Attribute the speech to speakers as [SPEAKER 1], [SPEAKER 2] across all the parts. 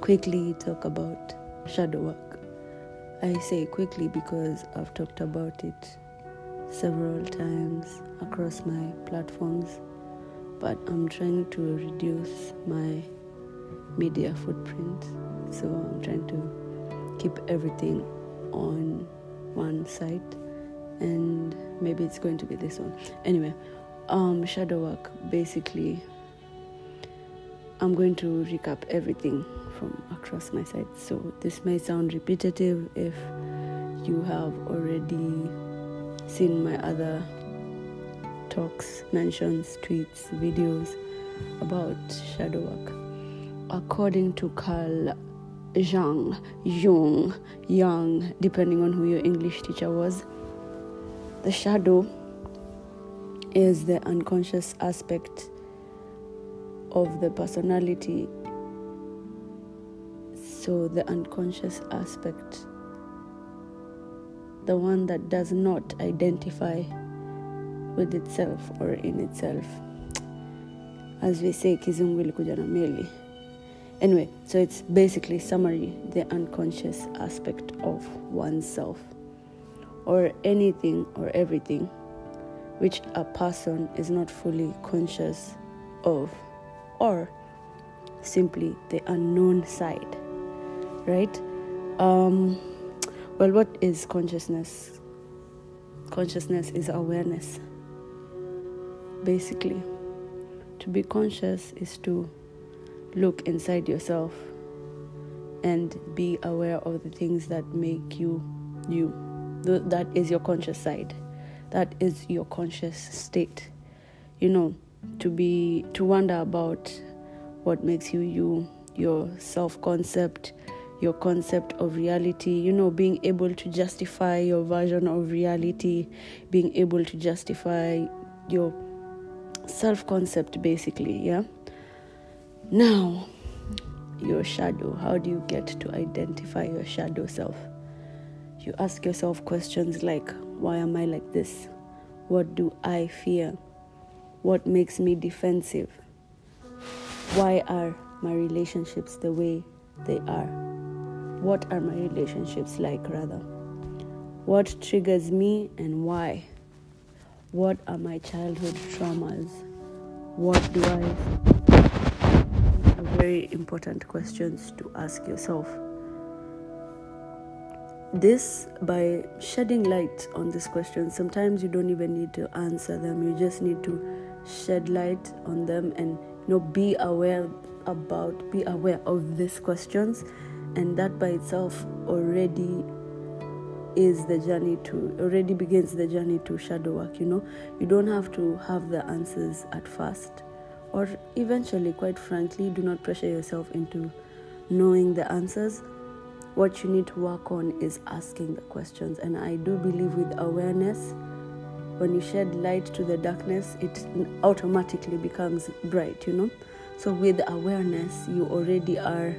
[SPEAKER 1] quickly talk about shadow work. I say quickly because I've talked about it several times across my platforms, but I'm trying to reduce my media footprint. So I'm trying to keep everything on one site, and maybe it's going to be this one. Anyway, um, shadow work basically. I'm going to recap everything from across my site. So this may sound repetitive if you have already seen my other talks, mentions, tweets, videos about shadow work. According to Carl Jung, Jung, Young, depending on who your English teacher was, the shadow is the unconscious aspect of the personality. So, the unconscious aspect, the one that does not identify with itself or in itself. As we say, kizungu ilikuja na. Anyway, so it's basically summary the unconscious aspect of oneself or anything or everything which a person is not fully conscious of or simply the unknown side right? Um, well what is consciousness? Consciousness is awareness basically. To be conscious is to look inside yourself and be aware of the things that make you you that is your conscious side. That is your conscious state. You know to be to wonder about what makes you you your self concept your concept of reality. You know being able to justify your version of reality being able to justify your self concept basically yeah? Now your shadow. How do you get to identify your shadow self? You ask yourself questions like why am i like this? What do i fear what makes me defensive? Why are my relationships the way they are? What are my relationships like rather? What triggers me and why? What are my childhood traumas? What do i very important questions to ask yourself. This by shedding light on these questions sometimes you don't even need to answer them. You just need to shed light on them and you know be aware about be aware of these questions. And that by itself already is the journey to already begins the journey to shadow work you know. You don't have to have the answers at first or eventually quite frankly do not pressure yourself into knowing the answers. What you need to work on is asking the questions. And i do believe with awareness when you shed light to the darkness it automatically becomes bright you know? So with awareness you already are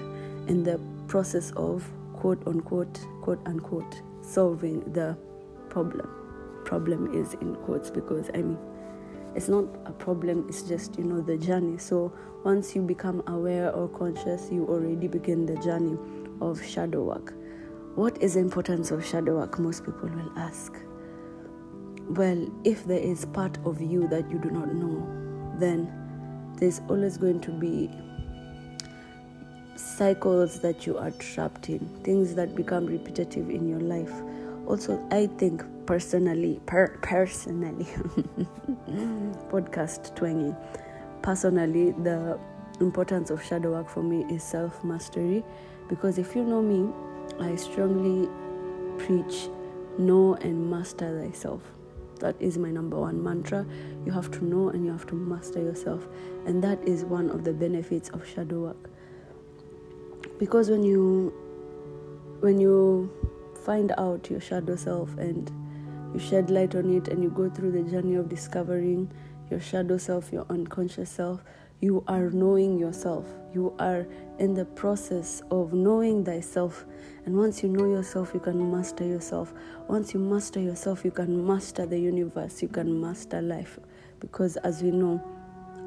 [SPEAKER 1] in the process of quote unquote quote unquote solving the problem. Problem is in quotes because i mean it's not a problem it's just you know the journey. So once you become aware or conscious you already begin the journey of shadow work. What is the importance of shadow work? Most people will ask well if there is part of you that you do not know then there's always going to be cycles that you are trapped in things that become repetitive in your life. Also i think personally per- personally podcast twanging. Personally the importance of shadow work for me is self mastery because if you know me i strongly preach know and master thyself that is my number one mantra. You have to know and you have to master yourself. And that is one of the benefits of shadow work. Because when you when you find out your shadow self and you shed light on it and you go through the journey of discovering your shadow self, your unconscious self, you are knowing yourself. You are in the process of knowing thyself. And once you know yourself, you can master yourself. Once you master yourself, you can master the universe, you can master life. Because as we know,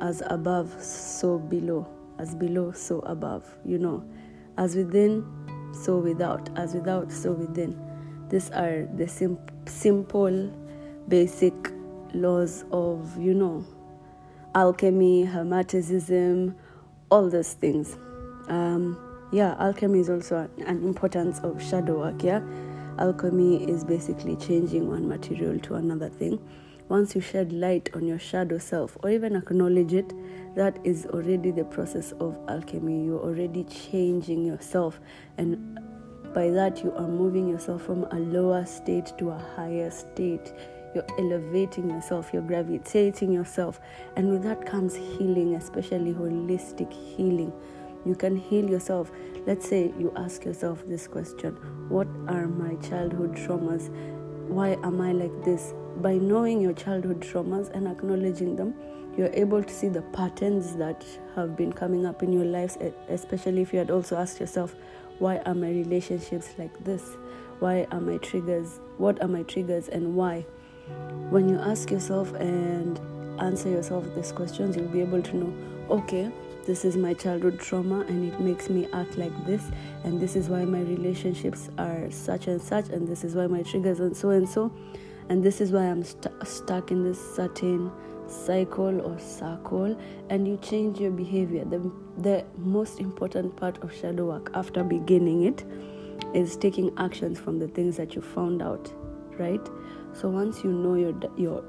[SPEAKER 1] as above, so below. As below, so above. You know, As within, so without. As without, so within. These are the sim- simple, basic laws of, you know, alchemy, hermeticism, all those things. Um, yeah, alchemy is also an importance of shadow work. Yeah, alchemy is basically changing one material to another thing. Once you shed light on your shadow self, or even acknowledge it, that is already the process of alchemy. You're already changing yourself, and by that, you are moving yourself from a lower state to a higher state you're elevating yourself, you're gravitating yourself, and with that comes healing, especially holistic healing. You can heal yourself. Let's say you ask yourself this question What are my childhood traumas? Why am I like this? By knowing your childhood traumas and acknowledging them, you're able to see the patterns that have been coming up in your lives, especially if you had also asked yourself, Why are my relationships like this? Why are my triggers? What are my triggers and why? When you ask yourself and answer yourself these questions, you'll be able to know okay, this is my childhood trauma and it makes me act like this, and this is why my relationships are such and such, and this is why my triggers and so and so, and this is why I'm st- stuck in this certain cycle or circle. And you change your behavior. The, the most important part of shadow work after beginning it is taking actions from the things that you found out right so once you know your your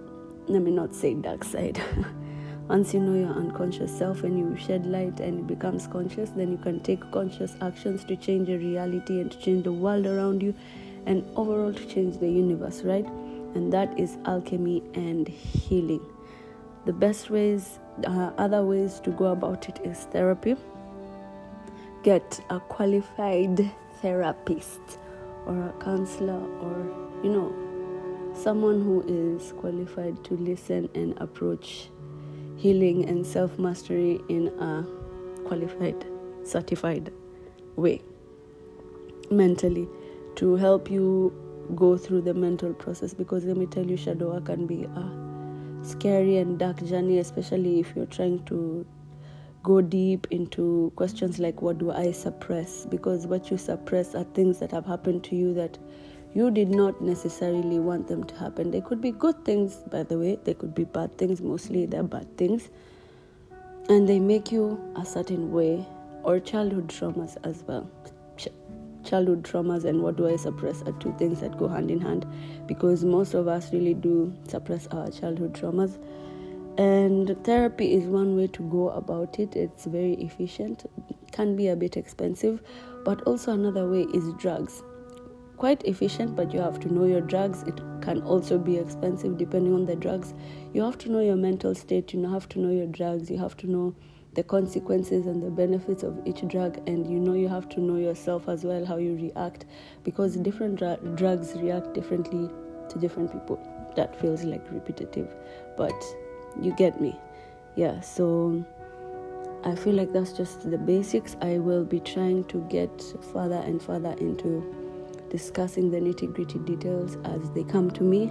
[SPEAKER 1] let me not say dark side. once you know your unconscious self and you shed light and it becomes conscious, then you can take conscious actions to change your reality and to change the world around you and overall to change the universe, right? And that is alchemy and healing. The best ways, uh, other ways to go about it is therapy. Get a qualified therapist or a counselor or, you know, someone who is qualified to listen and approach healing and self mastery in a qualified, certified way mentally to help you go through the mental process. Because let me tell you shadow work can be a scary and dark journey especially if you're trying to go deep into questions like what do i suppress? Because what you suppress are things that have happened to you that you did not necessarily want them to happen. They could be good things, by the way, they could be bad things, mostly they're bad things. And they make you a certain way, or childhood traumas as well. Ch- childhood traumas and what do I suppress are two things that go hand in hand because most of us really do suppress our childhood traumas. And therapy is one way to go about it. It's very efficient, can be a bit expensive, but also another way is drugs quite efficient, but you have to know your drugs. It can also be expensive depending on the drugs. You have to know your mental state, you have to know your drugs, you have to know the consequences and the benefits of each drug, and you know you have to know yourself as well how you react because different dr- drugs react differently to different people. That feels like repetitive, but you get me. Yeah, so I feel like that's just the basics. I will be trying to get further and further into discussing the nitty gritty details as they come to me.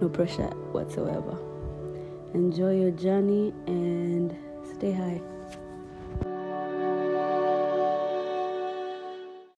[SPEAKER 1] No pressure whatsoever. Enjoy your journey and stay high.